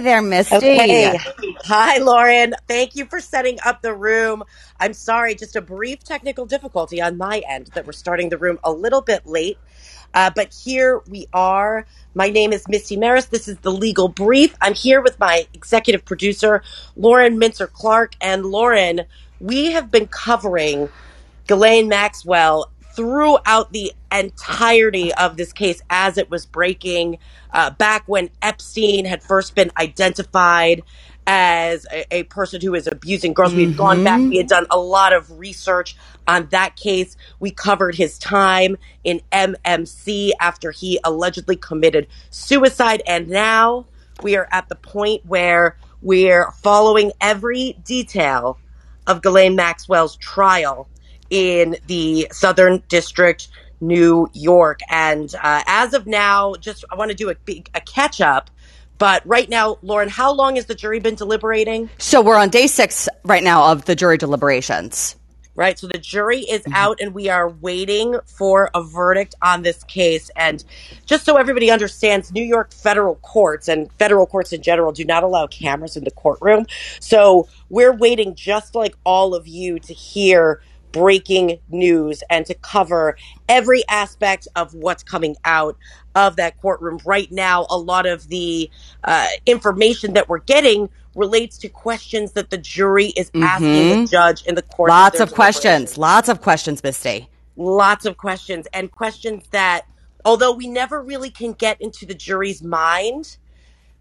There, Misty. Okay. Hi, Lauren. Thank you for setting up the room. I'm sorry, just a brief technical difficulty on my end that we're starting the room a little bit late. Uh, but here we are. My name is Misty Marris. This is the legal brief. I'm here with my executive producer, Lauren Mincer Clark. And Lauren, we have been covering Ghislaine Maxwell throughout the entirety of this case as it was breaking, uh, back when Epstein had first been identified as a, a person who is abusing girls. We've gone back, we had done a lot of research on that case. We covered his time in MCC after he allegedly committed suicide. And now we are at the point where we're following every detail of Ghislaine Maxwell's trial in the Southern District, New York. And uh, as of now, just I want to do a, a catch up. But right now, Lauren, how long has the jury been deliberating? So we're on day six right now of the jury deliberations. Right. So the jury is out and we are waiting for a verdict on this case. And just so everybody understands, New York federal courts and federal courts in general do not allow cameras in the courtroom. So we're waiting just like all of you to hear breaking news and to cover every aspect of what's coming out of that courtroom right now a lot of the uh, information that we're getting relates to questions that the jury is asking the judge in the court. Lots their of questions. Lots of questions, Misty. lots of questions and questions that although we never really can get into the jury's mind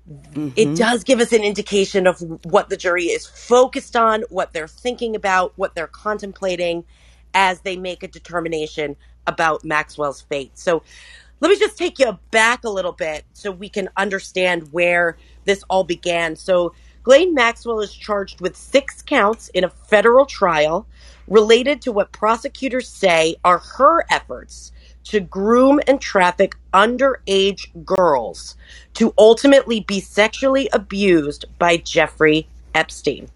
it mm-hmm. does give us an indication of what the jury is focused on what they're thinking about what they're contemplating as they make a determination about maxwell's fate so let me just take you back a little bit so we can understand where this all began. So, Ghislaine Maxwell is charged with six counts in a federal trial related to what prosecutors say are her efforts to groom and traffic underage girls to ultimately be sexually abused by Jeffrey Epstein.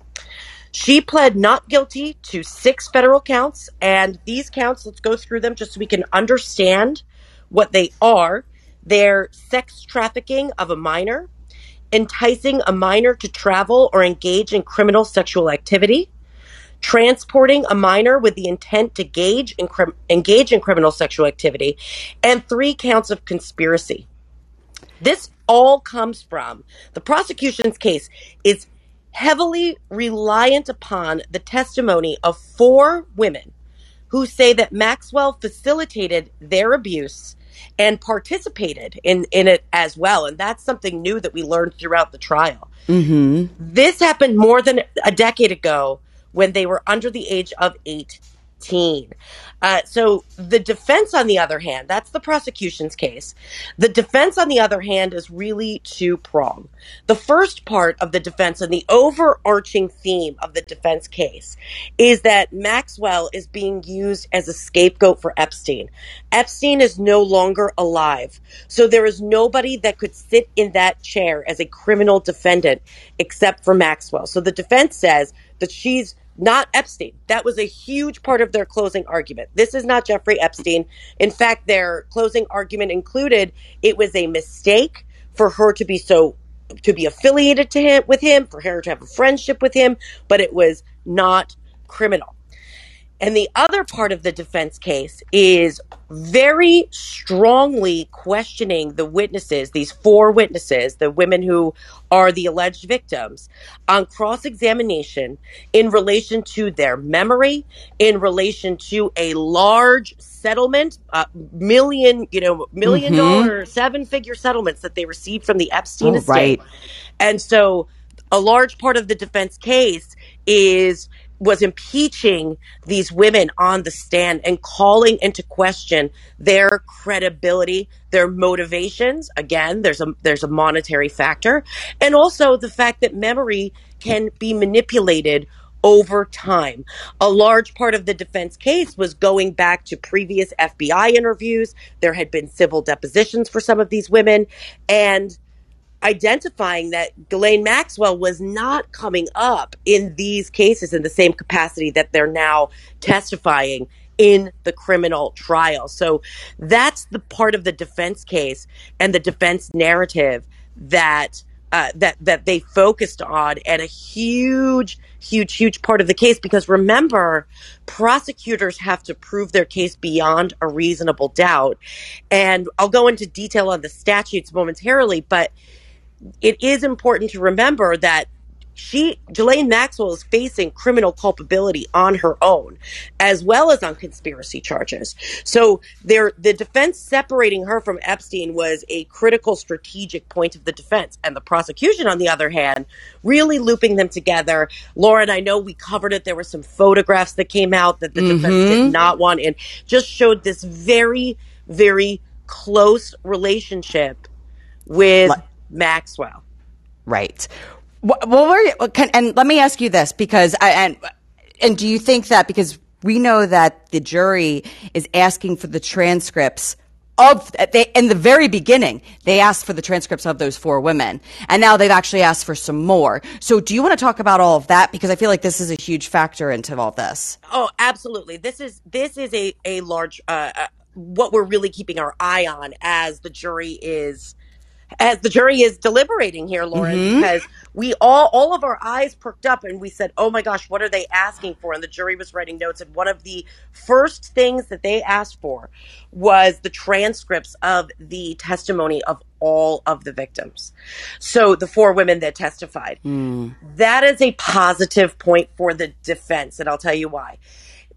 She pled not guilty to six federal counts, and these counts, let's go through them just so we can understand what they are. They're sex trafficking of a minor, enticing a minor to travel or engage in criminal sexual activity, transporting a minor with the intent to gauge in crim- engage in criminal sexual activity, and three counts of conspiracy. This all comes from the prosecution's case is heavily reliant upon the testimony of four women who say that Maxwell facilitated their abuse and participated in, in it as well. And that's something new that we learned throughout the trial. Mm-hmm. This happened more than a decade ago when they were under the age of 18. Uh, so the defense, on the other hand, that's the prosecution's case. The defense, on the other hand, is really two prong. The first part of the defense and the overarching theme of the defense case is that Maxwell is being used as a scapegoat for Epstein. Epstein is no longer alive. So there is nobody that could sit in that chair as a criminal defendant except for Maxwell. So the defense says that she's not Epstein. That was a huge part of their closing argument. This is not Jeffrey Epstein. In fact, their closing argument included it was a mistake for her to be so to be affiliated to him with him, for her to have a friendship with him, but it was not criminal. And the other part of the defense case is very strongly questioning the witnesses, these four witnesses, the women who are the alleged victims, on cross examination in relation to their memory, in relation to a large settlement, uh, million, you know, million dollar, seven figure settlements that they received from the Epstein Oh, estate. right. And so a large part of the defense case is was impeaching these women on the stand and calling into question their credibility, their motivations. Again, there's a there's a monetary factor, and also the fact that memory can be manipulated over time. A large part of the defense case was going back to previous FBI interviews. There had been civil depositions for some of these women, and identifying that Ghislaine Maxwell was not coming up in these cases in the same capacity that they're now testifying in the criminal trial. So that's the part of the defense case and the defense narrative that uh, that that they focused on and a huge huge huge part of the case because remember prosecutors have to prove their case beyond a reasonable doubt and I'll go into detail on the statutes momentarily but it is important to remember that she Ghislaine Maxwell is facing criminal culpability on her own as well as on conspiracy charges. So there the defense separating her from Epstein was a critical strategic point of the defense and the prosecution on the other hand really looping them together. Lauren, I know we covered it there were some photographs that came out that the defense did mm-hmm. not want and just showed this very very close relationship with Like- Maxwell. Right. Wh- Well, were you, can, and let me ask you this because I, and and do you think that because we know that the jury is asking for the transcripts of they in the very beginning they asked for the transcripts of those four women and now they've actually asked for some more. So do you want to talk about all of that because I feel like this is a huge factor into all this. Oh, absolutely. This is this is a a large uh, uh, what we're really keeping our eye on as the jury is as the jury is deliberating here, Lauren, mm-hmm. because we all all of our eyes perked up and we said, "Oh my gosh, what are they asking for?" And the jury was writing notes, and one of the first things that they asked for was the transcripts of the testimony of all of the victims. So the four women that testified. Hmm. That is a positive point for the defense, and I'll tell you why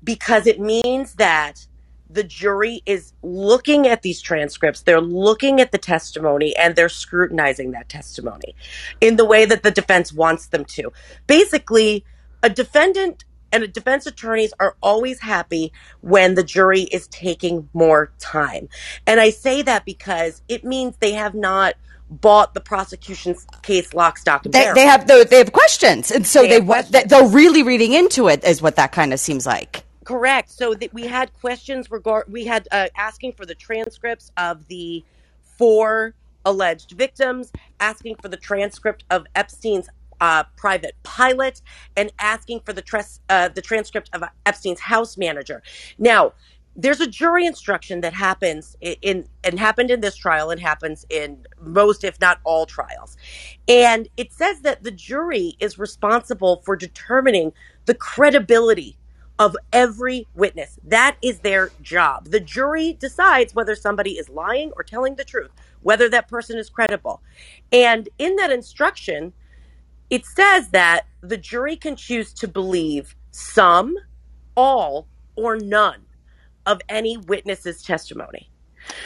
because it means that the jury is looking at these transcripts, they're looking at the testimony, and they're scrutinizing that testimony in the way that the defense wants them to. Basically, a defendant and a defense attorneys are always happy when the jury is taking more time. And I say that because it means they have not bought the prosecution's case lock, stock, and They, barrel. they have they have questions and so They they, questions. they're really reading into it is what that kind of seems like. Correct. So that we had questions regard we had uh, asking for the transcripts of the four alleged victims, asking for the transcript of Epstein's uh, private pilot, and asking for the tres- uh, the transcript of Epstein's house manager. Now, there's a jury instruction that happens in, in and happened in this trial and happens in most, if not all, trials, and it says that the jury is responsible for determining the credibility of every witness. That is their job. The jury decides whether somebody is lying or telling the truth, whether that person is credible. And in that instruction, it says that the jury can choose to believe some, all, or none of any witness's testimony.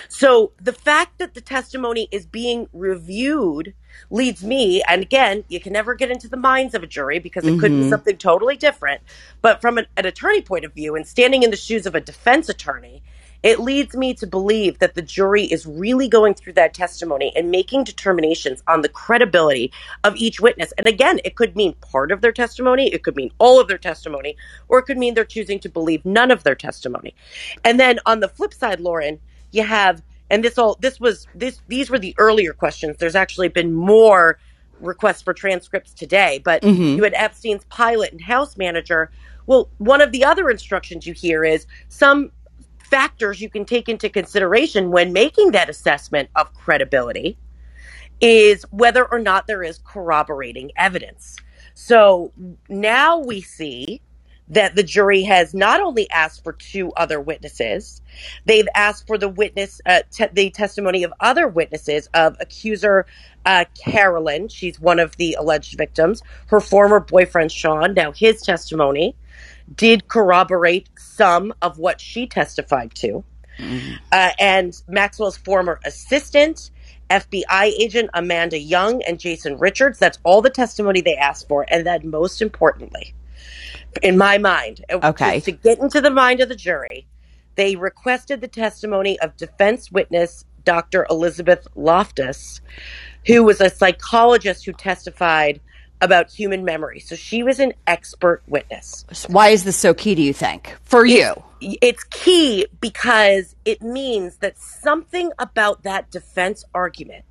So the fact that the testimony is being reviewed leads me, and again, you can never get into the minds of a jury because it could be mm-hmm. something totally different. But from an, an attorney point of view and standing in the shoes of a defense attorney, it leads me to believe that the jury is really going through that testimony and making determinations on the credibility of each witness. And again, it could mean part of their testimony, it could mean all of their testimony, or it could mean they're choosing to believe none of their testimony. And then on the flip side, Lauren, you have and this all this was this these were the earlier questions. There's actually been more requests for transcripts today but mm-hmm. you had epstein's pilot and house manager. Well one of the other instructions you hear is some factors you can take into consideration when making that assessment of credibility is whether or not there is corroborating evidence. So now we see that the jury has not only asked for two other witnesses, they've asked for the witness, uh, te- the testimony of other witnesses of accuser uh, Carolyn. She's one of the alleged victims. Her former boyfriend Sean. Now his testimony did corroborate some of what she testified to, uh, and Maxwell's former assistant. FBI agent Amanda Young and Jason Richards. That's all the testimony they asked for. And then, most importantly, in my mind, Okay. to, to get into the mind of the jury, they requested the testimony of defense witness Dr. Elizabeth Loftus, who was a psychologist who testified about human memory. So she was an expert witness. Why is this so key do you think for you? It's key because it means that something about that defense argument,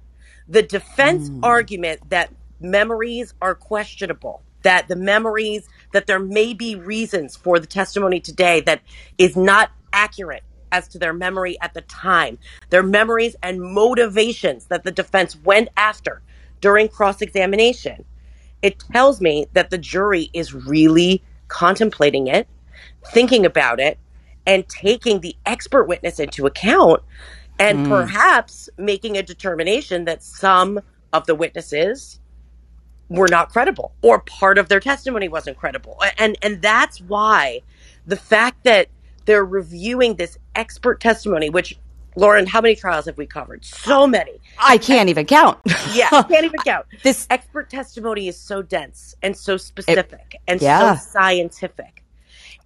the defense hmm. argument that memories are questionable, that the memories, that there may be reasons for the testimony today that is not accurate as to their memory at the time, their memories and motivations that the defense went after during cross examination, it tells me that the jury is really contemplating it, thinking about it, and taking the expert witness into account and Mm. perhaps making a determination that some of the witnesses were not credible or part of their testimony wasn't credible. And and that's why the fact that they're reviewing this expert testimony which lauren how many trials have we covered? So many. I can't even count. yeah can't even count. This- expert testimony is so dense and so specific and yeah. so scientific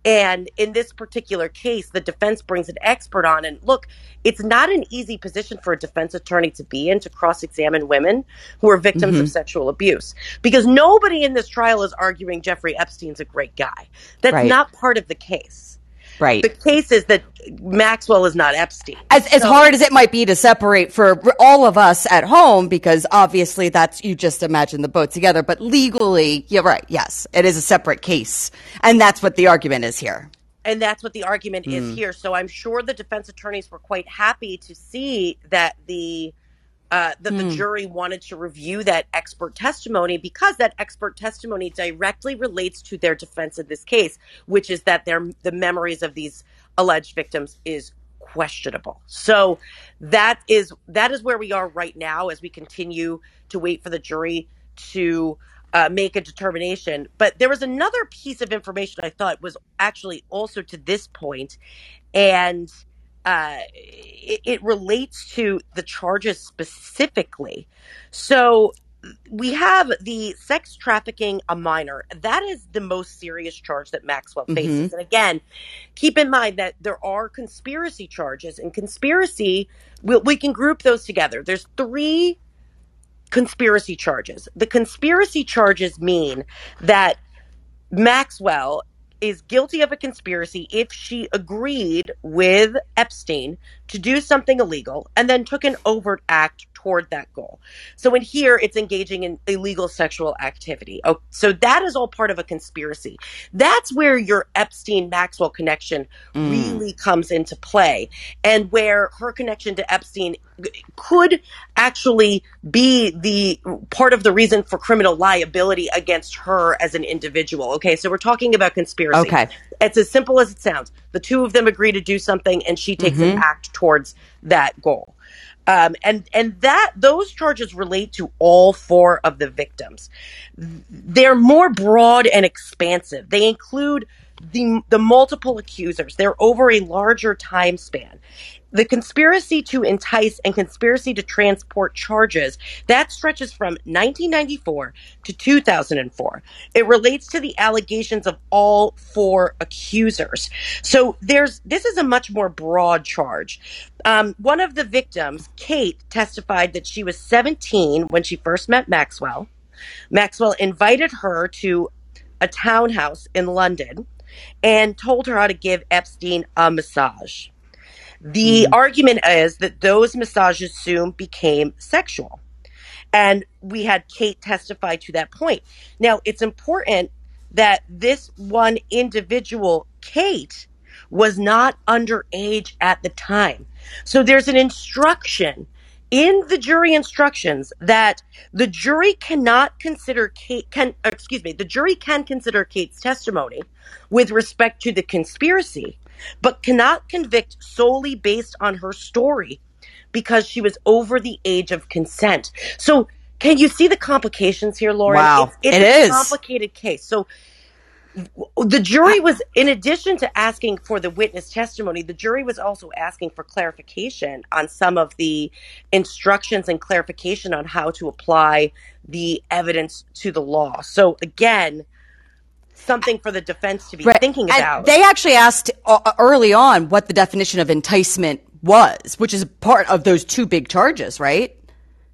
and in this particular case, the defense brings an expert on. And look, it's not an easy position for a defense attorney to be in to cross examine women who are victims Mm-hmm. of sexual abuse. Because nobody in this trial is arguing Jeffrey Epstein's a great guy. That's Right. not part of the case. Right. The case is that Maxwell is not Epstein. as, as So- hard as it might be to separate for all of us at home, because obviously that's, you just imagine the boat together, but legally, you're right. Yes, it is a separate case. And that's what the argument is here. And that's what the argument Mm. is here. So I'm sure the defense attorneys were quite happy to see that the uh, that Hmm. the jury wanted to review that expert testimony because that expert testimony directly relates to their defense in this case, which is that their the memories of these alleged victims is questionable. So that is that is where we are right now as we continue to wait for the jury to uh, make a determination. But there was another piece of information I thought was actually also to this point, and uh, it, it relates to the charges specifically. So we have the sex trafficking a minor. That is the most serious charge that Maxwell faces. And again, keep in mind that there are conspiracy charges, and conspiracy, we, we can group those together. There's three conspiracy charges. The conspiracy charges mean that Maxwell is guilty of a conspiracy if she agreed with Epstein to do something illegal and then took an overt act toward that goal. So in here, it's engaging in illegal sexual activity. Oh, so that is all part of a conspiracy. That's where your Epstein Maxwell connection mm. really comes into play, and where her connection to Epstein could actually be the part of the reason for criminal liability against her as an individual. Okay, so we're talking about conspiracy. Okay. It's as simple as it sounds. The two of them agree to do something and she takes an mm-hmm. act towards that goal. Um, and and that those charges relate to all four of the victims. They're more broad and expansive. They include the the multiple accusers. They're over a larger time span. The conspiracy to entice and conspiracy to transport charges that stretches from 1994 to 2004. It relates to the allegations of all four accusers. So there's this is a much more broad charge. Um, one of the victims, Kate, testified that she was 17 when she first met Maxwell. Maxwell invited her to a townhouse in London and told her how to give Epstein a massage. The mm-hmm. argument is that those massages soon became sexual. And we had Kate testify to that point. Now, it's important that this one individual, Kate, was not underage at the time. So there's an instruction in the jury instructions that the jury cannot consider Kate can excuse me, the jury can consider Kate's testimony with respect to the conspiracy, but cannot convict solely based on her story because she was over the age of consent. So can you see the complications here, Lauren? Wow. It's, it's It a is. complicated case. So the jury was, in addition to asking for the witness testimony, the jury was also asking for clarification on some of the instructions and clarification on how to apply the evidence to the law. So again, something for the defense to be Right. thinking And about. They actually asked uh, early on what the definition of enticement was, which is part of those two big charges, right?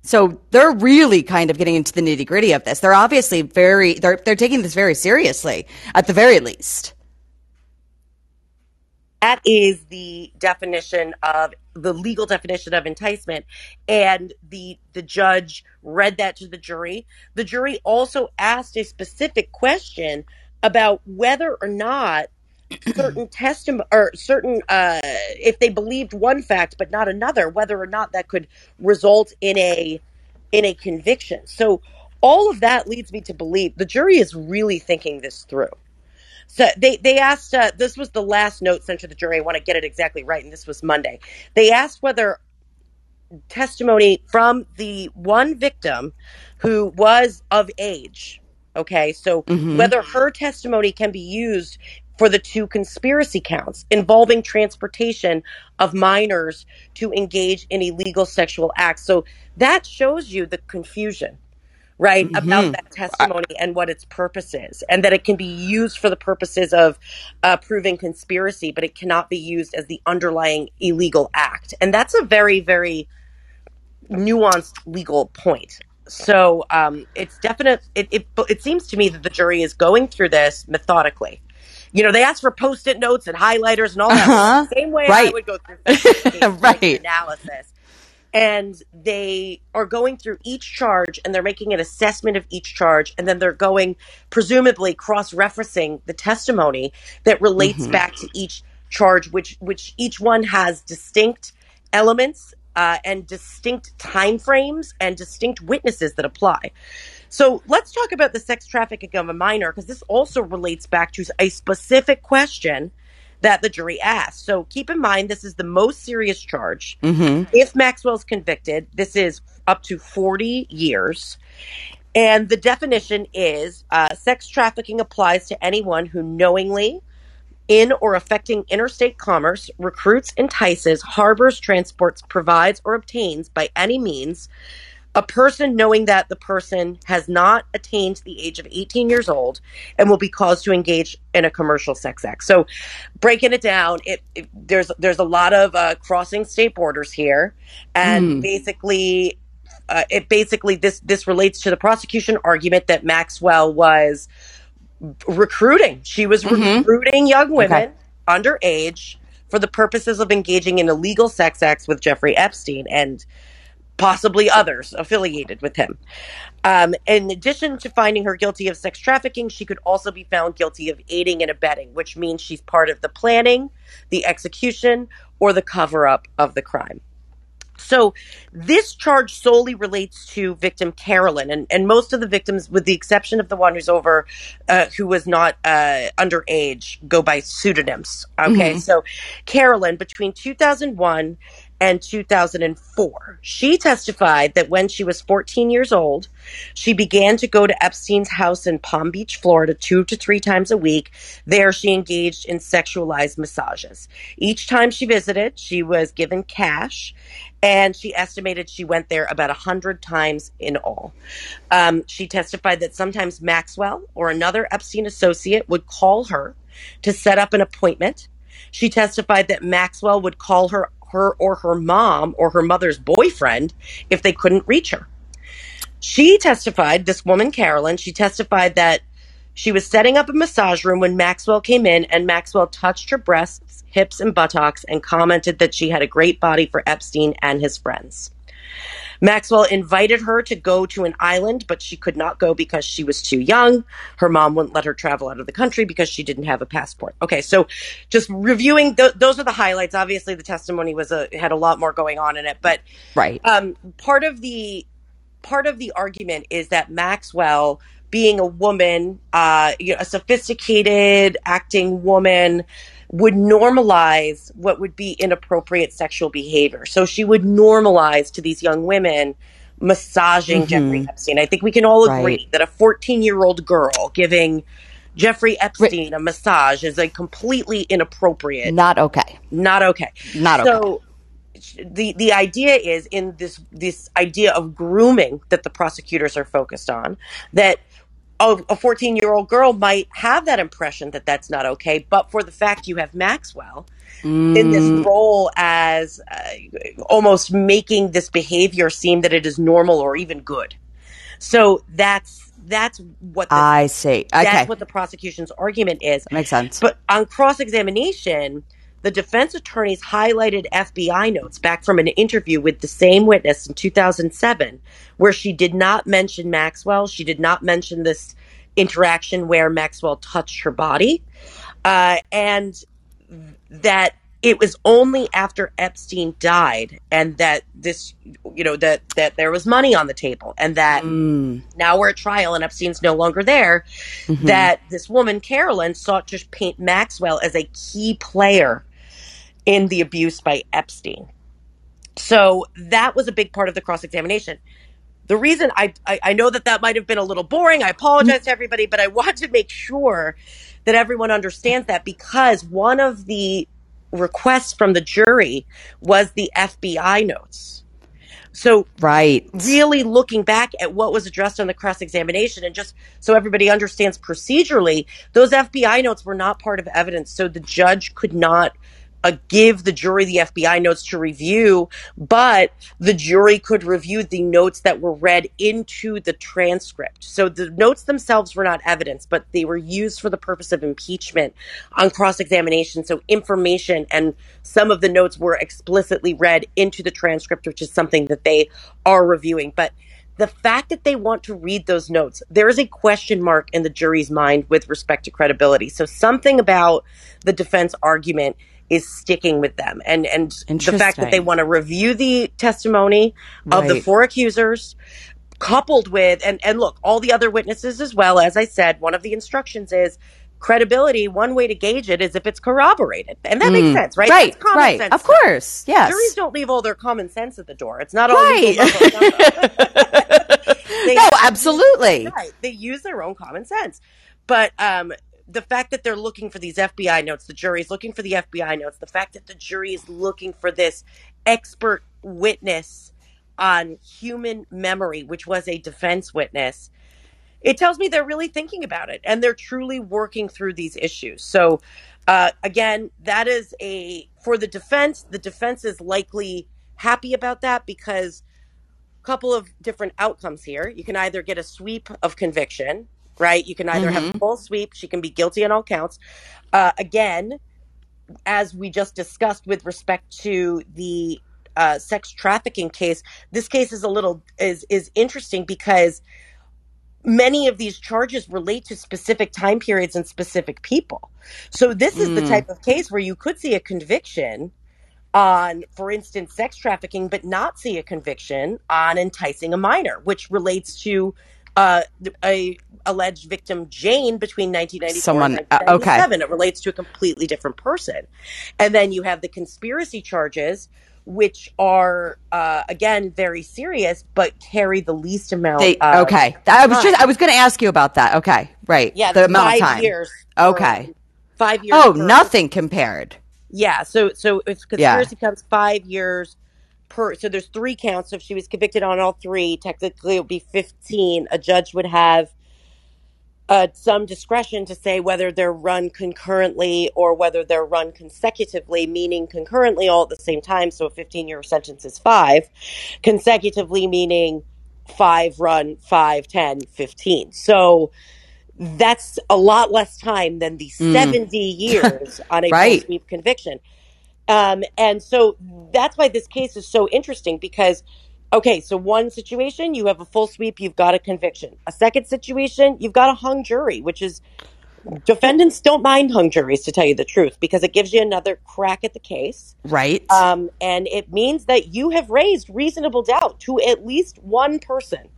So they're really kind of getting into the nitty gritty of this. They're obviously very they're they're taking this very seriously, at the very least. that is the definition of the legal definition of enticement and the the judge read that to the jury the jury also asked a specific question about whether or not certain testimony or certain uh if they believed one fact but not another whether or not that could result in a in a conviction. So all of that leads me to believe the jury is really thinking this through. So they they asked. Uh, this was the last note sent to the jury. I want to get it exactly right, and this was Monday. They asked whether testimony from the one victim who was of age. Okay, so Mhm. whether her testimony can be used for the two conspiracy counts involving transportation of minors to engage in illegal sexual acts. So that shows you the confusion, right, about Mhm. that testimony and what its purpose is, and that it can be used for the purposes of uh, proving conspiracy, but it cannot be used as the underlying illegal act. And that's a very, very nuanced legal point. So um, it's definite. It, it it seems to me that the jury is going through this methodically. You know, they ask for post-it notes and highlighters and all that. Uh-huh. Same way I would go through case to case Right. analysis. And they are going through each charge and they're making an assessment of each charge. And then they're going, presumably cross referencing the testimony that relates Mhm. back to each charge, which, which each one has distinct elements uh, and distinct time frames and distinct witnesses that apply. So let's talk about the sex trafficking of a minor because this also relates back to a specific question that the jury asked. So keep in mind, this is the most serious charge. Mhm. If Maxwell's convicted, this is up to 40 years. And the definition is uh, sex trafficking applies to anyone who knowingly, in or affecting interstate commerce, recruits, entices, harbors, transports, provides, or obtains by any means a person knowing that the person has not attained the age of 18 years old and will be caused to engage in a commercial sex act. So, breaking it down, it, it there's there's a lot of uh, crossing state borders here, and Mm. basically, uh, it basically this this relates to the prosecution argument that Maxwell was recruiting. She was Mhm. recruiting young women Okay. underage for the purposes of engaging in illegal sex acts with Jeffrey Epstein and possibly others affiliated with him. Um, in addition to finding her guilty of sex trafficking, she could also be found guilty of aiding and abetting, which means she's part of the planning, the execution, or the cover up of the crime. So this charge solely relates to victim Carolyn, and, and most of the victims, with the exception of the one who's over, uh, who was not uh, underage, go by pseudonyms. Okay, Mhm. so Carolyn, between 2001 and 2004, she testified that when she was 14 years old, she began to go to Epstein's house in Palm Beach, Florida, two to three times a week. There, she engaged in sexualized massages. Each time she visited, she was given cash and she estimated she went there about a hundred times in all. Um, she testified that sometimes Maxwell or another Epstein associate would call her to set up an appointment. She testified that Maxwell would call her, her or her mom or her mother's boyfriend if they couldn't reach her. She testified, this woman, Carolyn, she testified that she was setting up a massage room when Maxwell came in and Maxwell touched her breasts, hips, and buttocks and commented that she had a great body for Epstein and his friends. Maxwell invited her to go to an island, but she could not go because she was too young. Her mom wouldn't let her travel out of the country because she didn't have a passport. Okay, so just reviewing th- those are the highlights. Obviously, the testimony was a had a lot more going on in it, but Right. um, part of the part of the argument is that Maxwell, being a woman, uh, you know, a sophisticated acting woman, would normalize what would be inappropriate sexual behavior. So she would normalize to these young women massaging Mhm. Jeffrey Epstein. I think we can all agree Right. that a 14 year old girl giving Jeffrey Epstein a massage is a completely inappropriate, Not okay. not okay. Not okay. So the the idea is in this this idea of grooming that the prosecutors are focused on that a- a 14 year old girl might have that impression that that's not okay but for the fact you have maxwell in this Mm, role as uh, almost making this behavior seem that it is normal or even good so that's that's what the, I see. Okay. that's what the prosecution's argument is makes sense. but on cross examination, the defense attorneys highlighted FBI notes back from an interview with the same witness in 2007, where she did not mention Maxwell. She did not mention this interaction where Maxwell touched her body. Uh, and that it was only after Epstein died and that this, you know, that, that there was money on the table and that Mm. now we're at trial and Epstein's no longer there, Mm-hmm. that this woman, Carolyn, sought to paint Maxwell as a key player in the abuse by Epstein. So that was a big part of the cross examination. The reason I, I, I know that that might have been a little boring, I apologize to everybody, but I want to make sure that everyone understands that because one of the requests from the jury was the FBI notes. So Right. really looking back at what was addressed on the cross examination and just so everybody understands procedurally, those FBI notes were not part of evidence. So the judge could not Uh, give the jury the FBI notes to review, but the jury could review the notes that were read into the transcript. So the notes themselves were not evidence, but they were used for the purpose of impeachment on cross examination. So information and some of the notes were explicitly read into the transcript, which is something that they are reviewing. But the fact that they want to read those notes, there is a question mark in the jury's mind with respect to credibility. So something about the defense argument is sticking with them. And and the fact that they want to review the testimony of the four accusers coupled with and and look, all the other witnesses as well, as I said, one of the instructions is credibility, one way to gauge it is if it's corroborated. And that makes sense, right? Mm. Right. Right. sense Of course. Yes. Juries don't leave all their common sense at the door. It's not all Right. No, absolutely. Right. They use their own common sense. But um, the fact that they're looking for these FBI notes, the jury's looking for the FBI notes, the fact that the jury is looking for this expert witness on human memory, which was a defense witness, it tells me they're really thinking about it and they're truly working through these issues. So, uh, again, that is a for the defense. The defense is likely happy about that because a couple of different outcomes here. You can either get a sweep of conviction, right? You can either have a full sweep. She can be guilty on all counts. Uh, again, as we just discussed with respect to the uh, sex trafficking case, this case is a little is is interesting because many of these charges relate to specific time periods and specific people. So this is the Mm. type of case where you could see a conviction on, for instance, sex trafficking, but not see a conviction on enticing a minor, which relates to uh, a alleged victim Jane between 1994 Someone- and uh, okay. 1997. It relates to a completely different person, and then you have the conspiracy charges. Which are uh, again very serious, but carry the least amount. They, of okay. I was just I was going to ask you about that. Okay. Right. Yeah, The amount of time. years. Okay. Five years. Oh, nothing compared. Yeah. So so if Yeah. conspiracy comes five years per. So there's three counts. So if she was convicted on all three, technically it would be fifteen. A judge would have. Uh, some discretion to say whether they're run concurrently or whether they're run consecutively, meaning concurrently all at the same time. So a 15 year sentence is five. Consecutively, meaning five run, five, 10, 15. So that's a lot less time than the 70 years on a Mm. Right. sweep conviction. Um, and so that's why this case is so interesting because, okay, so one situation, you have a full sweep, you've got a conviction. A second situation, you've got a hung jury, which is defendants don't mind hung juries to tell you the truth because it gives you another crack at the case. Right. Um, and it means that you have raised reasonable doubt to at least one person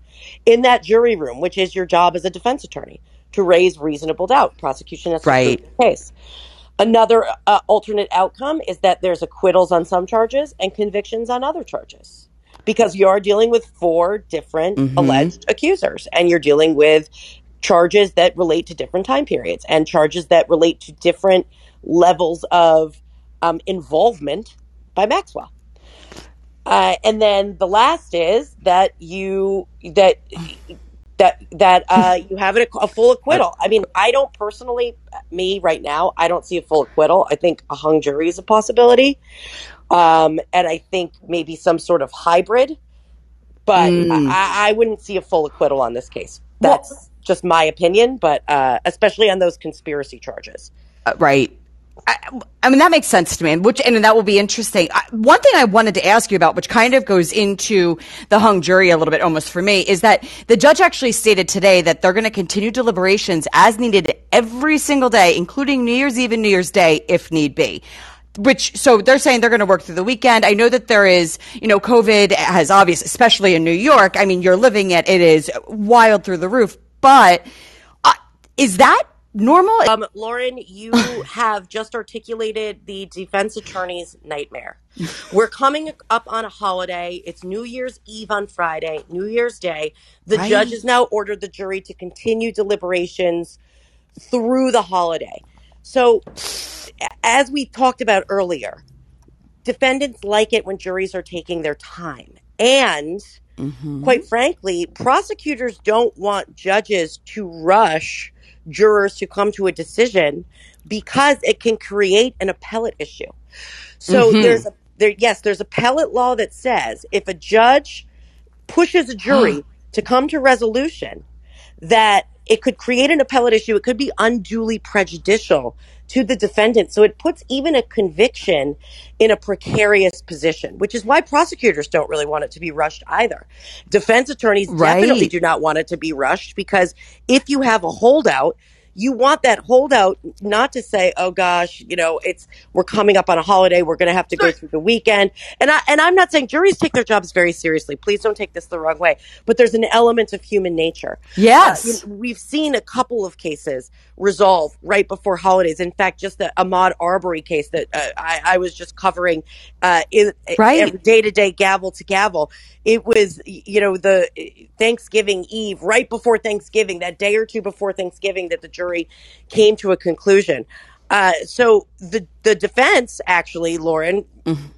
in that jury room, which is your job as a defense attorney to raise reasonable doubt. Prosecution has to Right. prove the case. Another uh, alternate outcome is that there's acquittals on some charges and convictions on other charges because you are dealing with four different Mhm. alleged accusers and you're dealing with charges that relate to different time periods and charges that relate to different levels of um, involvement by Maxwell. Uh, and then the last is that you that that that uh, you have a, a full acquittal. I mean, I don't personally, me right now, I don't see a full acquittal. I think a hung jury is a possibility, um, and I think maybe some sort of hybrid. But Mm. I, I wouldn't see a full acquittal on this case. That's just my opinion, but uh, especially on those conspiracy charges. Uh, right. I, I mean that makes sense to me, and which and that will be interesting. I, one thing I wanted to ask you about, which kind of goes into the hung jury a little bit, almost for me, is that the judge actually stated today that they're going to continue deliberations as needed every single day, including New Year's Eve and New Year's Day, if need be. which so they're saying they're going to work through the weekend. I know that there is, you know, COVID has obvious, especially in New York. I mean, you're living it; it is wild through the roof. But uh, is that normal? Um, Lauren, you have just articulated the defense attorney's nightmare. We're coming up on a holiday. It's New Year's Eve on Friday, New Year's Day. The Right. judge has now ordered the jury to continue deliberations through the holiday. So, as we talked about earlier, defendants like it when juries are taking their time. And quite frankly, prosecutors don't want judges to rush jurors to come to a decision because it can create an appellate issue. So mm-hmm. there's a there yes, there's appellate law that says if a judge pushes a jury to come to resolution that it could create an appellate issue. It could be unduly prejudicial to the defendant. So it puts even a conviction in a precarious position, which is why prosecutors don't really want it to be rushed either. Defense attorneys definitely do not want it to be rushed because if you have a holdout, you want that holdout not to say, "Oh gosh, you know, it's we're coming up on a holiday. We're going to have to go through the weekend." And I and I'm not saying juries take their jobs very seriously. Please don't take this the wrong way. But there's an element of human nature. Yes. Uh, we've seen a couple of cases resolve right before holidays. In fact, just the Ahmaud Arbery case that uh, I, I was just covering uh, in Right. day to day, gavel to gavel. It was, you know, the uh, Thanksgiving Eve, right before Thanksgiving, that day or two before Thanksgiving, that the jury came to a conclusion. Uh, so the the defense actually, Lauren,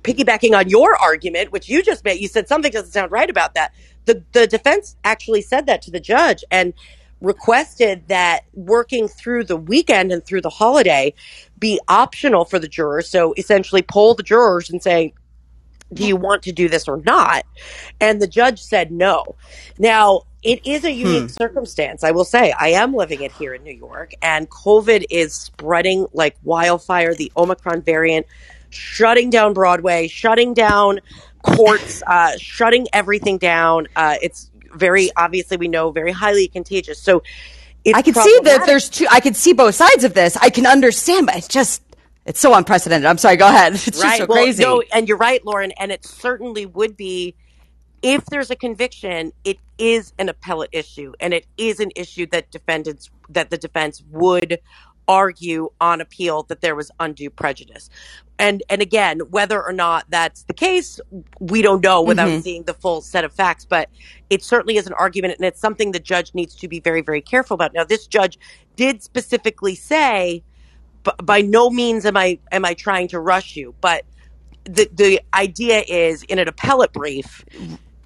piggybacking on your argument, which you just made, you said something doesn't sound right about that. The the defense actually said that to the judge and requested that working through the weekend and through the holiday be optional for the jurors. So essentially poll the jurors and say, do you want to do this or not? And the judge said no. Now, it is a unique circumstance. I will say, I am living it here in New York, and COVID is spreading like wildfire. The Omicron variant shutting down Broadway, shutting down courts, uh, shutting everything down. Uh, it's very obviously we know very highly contagious. So it's I can see that there's two. I can see both sides of this. I can understand, but it's just it's so unprecedented. I'm sorry. Go ahead. It's just so Well, crazy. no, and you're right, Lauren. And it certainly would be if there's a conviction, it is an appellate issue, and it is an issue that defendants that the defense would argue on appeal that there was undue prejudice. And and again, whether or not that's the case, we don't know without Mm-hmm. seeing the full set of facts. But it certainly is an argument, and it's something the judge needs to be very, very careful about. Now, this judge did specifically say by no means am I am I trying to rush you, but the the idea is in an appellate brief,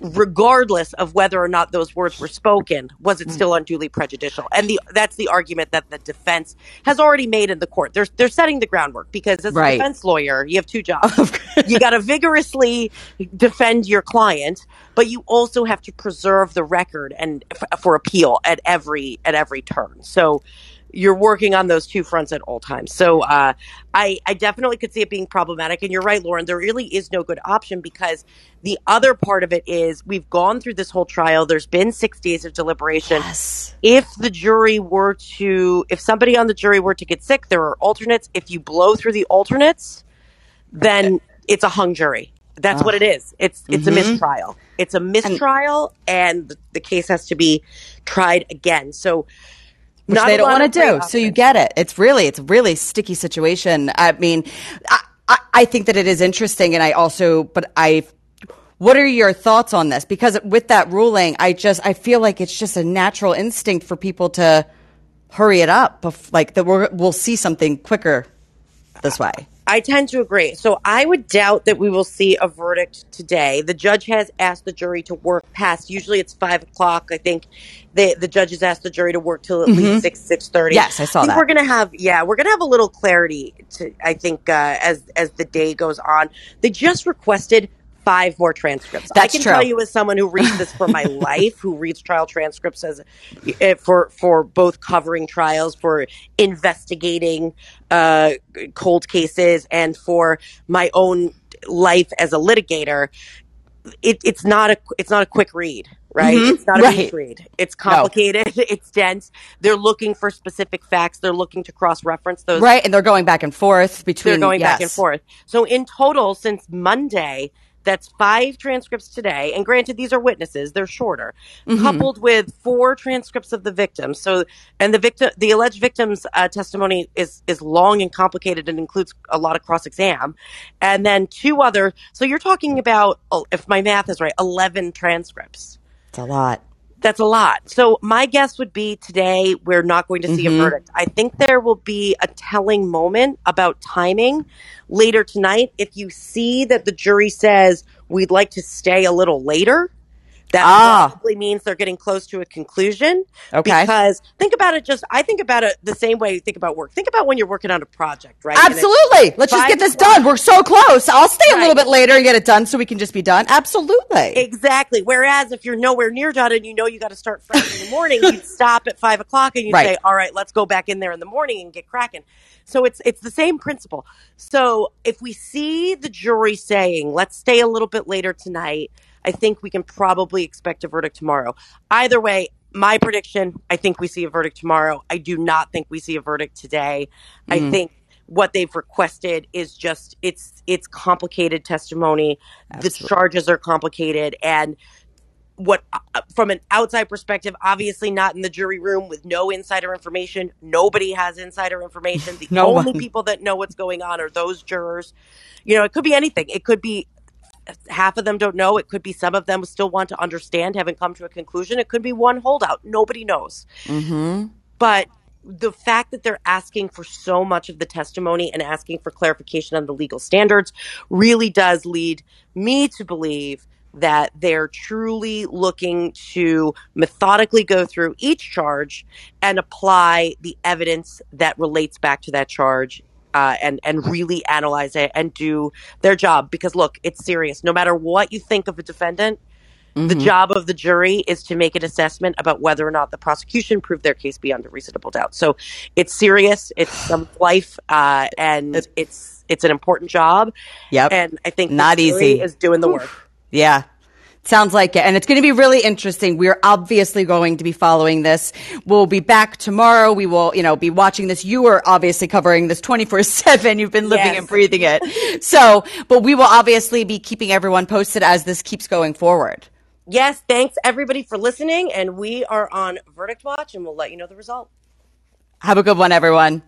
regardless of whether or not those words were spoken, was it mm. still unduly prejudicial? And the that's the argument that the defense has already made in the court. They're they're setting the groundwork because as Right. a defense lawyer, you have two jobs. you got to vigorously defend your client, but you also have to preserve the record and f- for appeal at every at every turn. So you're working on those two fronts at all times. So uh, I, I definitely could see it being problematic. And you're right, Lauren. There really is no good option because the other part of it is we've gone through this whole trial. There's been six days of deliberation. yes. If the jury were to, if somebody on the jury were to get sick, there are alternates. If you blow through the alternates, then it's a hung jury. That's what it is. It's it's a mistrial. It's a mistrial, and the, the case has to be tried again. So, which not they don't want to do. So you get it. It's really, it's a really sticky situation. I mean, I, I, I think that it is interesting, and I also, but I. What are your thoughts on this? Because with that ruling, I just I feel like it's just a natural instinct for people to hurry it up, like that we're, we'll see something quicker this way. I tend to agree. So I would doubt that we will see a verdict today. The judge has asked the jury to work past. Usually it's five o'clock. I think the the judge has asked the jury to work till at least six six thirty. Yes, I saw think that. We're gonna have yeah, we're gonna have a little clarity. To I think uh, as as the day goes on, they just requested five more transcripts. That's I can true. tell you as someone who reads this for my life, who reads trial transcripts as eh, for for both covering trials, for investigating uh, cold cases, and for my own life as a litigator. it, it's not a it's not a quick read, right? Mhm. It's not a Right. quick read. It's complicated. It's dense. They're looking for specific facts. They're looking to cross reference those. Right, and they're going back and forth between. They're going back and forth. So in total, since Monday, that's five transcripts today. And granted, these are witnesses; they're shorter, Mm-hmm. coupled with four transcripts of the victims. So, and the victim, the alleged victim's uh, testimony is is long and complicated and includes a lot of cross exam, and then two other. So you're talking about, oh, if my math is right, eleven transcripts. It's a lot. That's a lot. So my guess would be today we're not going to see Mhm. a verdict. I think there will be a telling moment about timing later tonight. If you see that the jury says we'd like to stay a little later, that Ah. probably means they're getting close to a conclusion. Okay. Because think about it just I think about it the same way you think about work. Think about when you're working on a project, right? Absolutely. Let's just get this done. We're so close. I'll stay a little bit later and get it done so we can just be done. Absolutely. Exactly. Whereas if you're nowhere near done and you know you got to start fresh in the morning, you'd stop at five o'clock and you'd Right. say, "All right, let's go back in there in the morning and get cracking." So it's it's the same principle. So if we see the jury saying, "Let's stay a little bit later tonight," I think we can probably expect a verdict tomorrow. Either way. My prediction, I think we see a verdict tomorrow. I do not think we see a verdict today. I Mhm. think what they've requested is just it's it's complicated testimony the charges are complicated and what uh, from an outside perspective obviously not in the jury room with no insider information nobody has insider information the No only one. people that know what's going on are those jurors you know it could be anything it could be half of them don't know. It could be some of them still want to understand haven't come to a conclusion. It could be one holdout. Nobody knows. Mm-hmm. but the fact that they're asking for so much of the testimony and asking for clarification on the legal standards really does lead me to believe that they're truly looking to methodically go through each charge and apply the evidence that relates back to that charge uh, and and really analyze it and do their job because look it's serious no matter what you think of a defendant the Mhm. job of the jury is to make an assessment about whether or not the prosecution proved their case beyond a reasonable doubt. So it's serious. It's some life, uh, and it's it's an important job. Yep. And I think the Not jury easy. is doing the work. Yeah. Sounds like it. And it's going to be really interesting. We're obviously going to be following this. We'll be back tomorrow. We will, you know, be watching this. You are obviously covering this 24 7. You've been living Yes. and breathing it. So, but we will obviously be keeping everyone posted as this keeps going forward. Yes, thanks everybody for listening, and we are on verdict watch, and we'll let you know the result. Have a good one, everyone.